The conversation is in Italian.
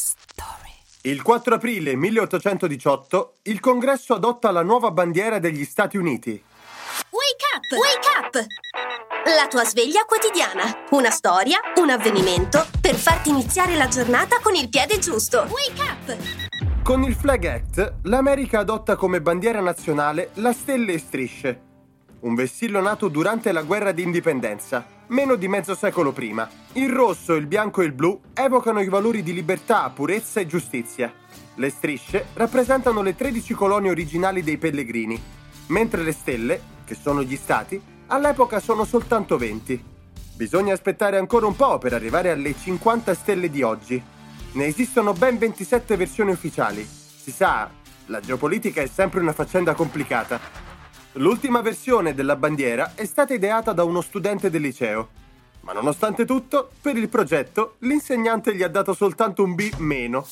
story. Il 4 aprile 1818 il Congresso adotta la nuova bandiera degli Stati Uniti. Wake up! Wake up! La tua sveglia quotidiana. Una storia, un avvenimento per farti iniziare la giornata con il piede giusto. Wake up! Con il Flag Act, l'America adotta come bandiera nazionale la stelle e strisce, un vessillo nato durante la guerra d'indipendenza, meno di mezzo secolo prima. Il rosso, il bianco e il blu evocano i valori di libertà, purezza e giustizia. Le strisce rappresentano le 13 colonie originali dei pellegrini, mentre le stelle, che sono gli stati, all'epoca sono soltanto 20. Bisogna aspettare ancora un po' per arrivare alle 50 stelle di oggi. Ne esistono ben 27 versioni ufficiali. Si sa, la geopolitica è sempre una faccenda complicata. L'ultima versione della bandiera è stata ideata da uno studente del liceo. Ma nonostante tutto, per il progetto, l'insegnante gli ha dato soltanto un B meno.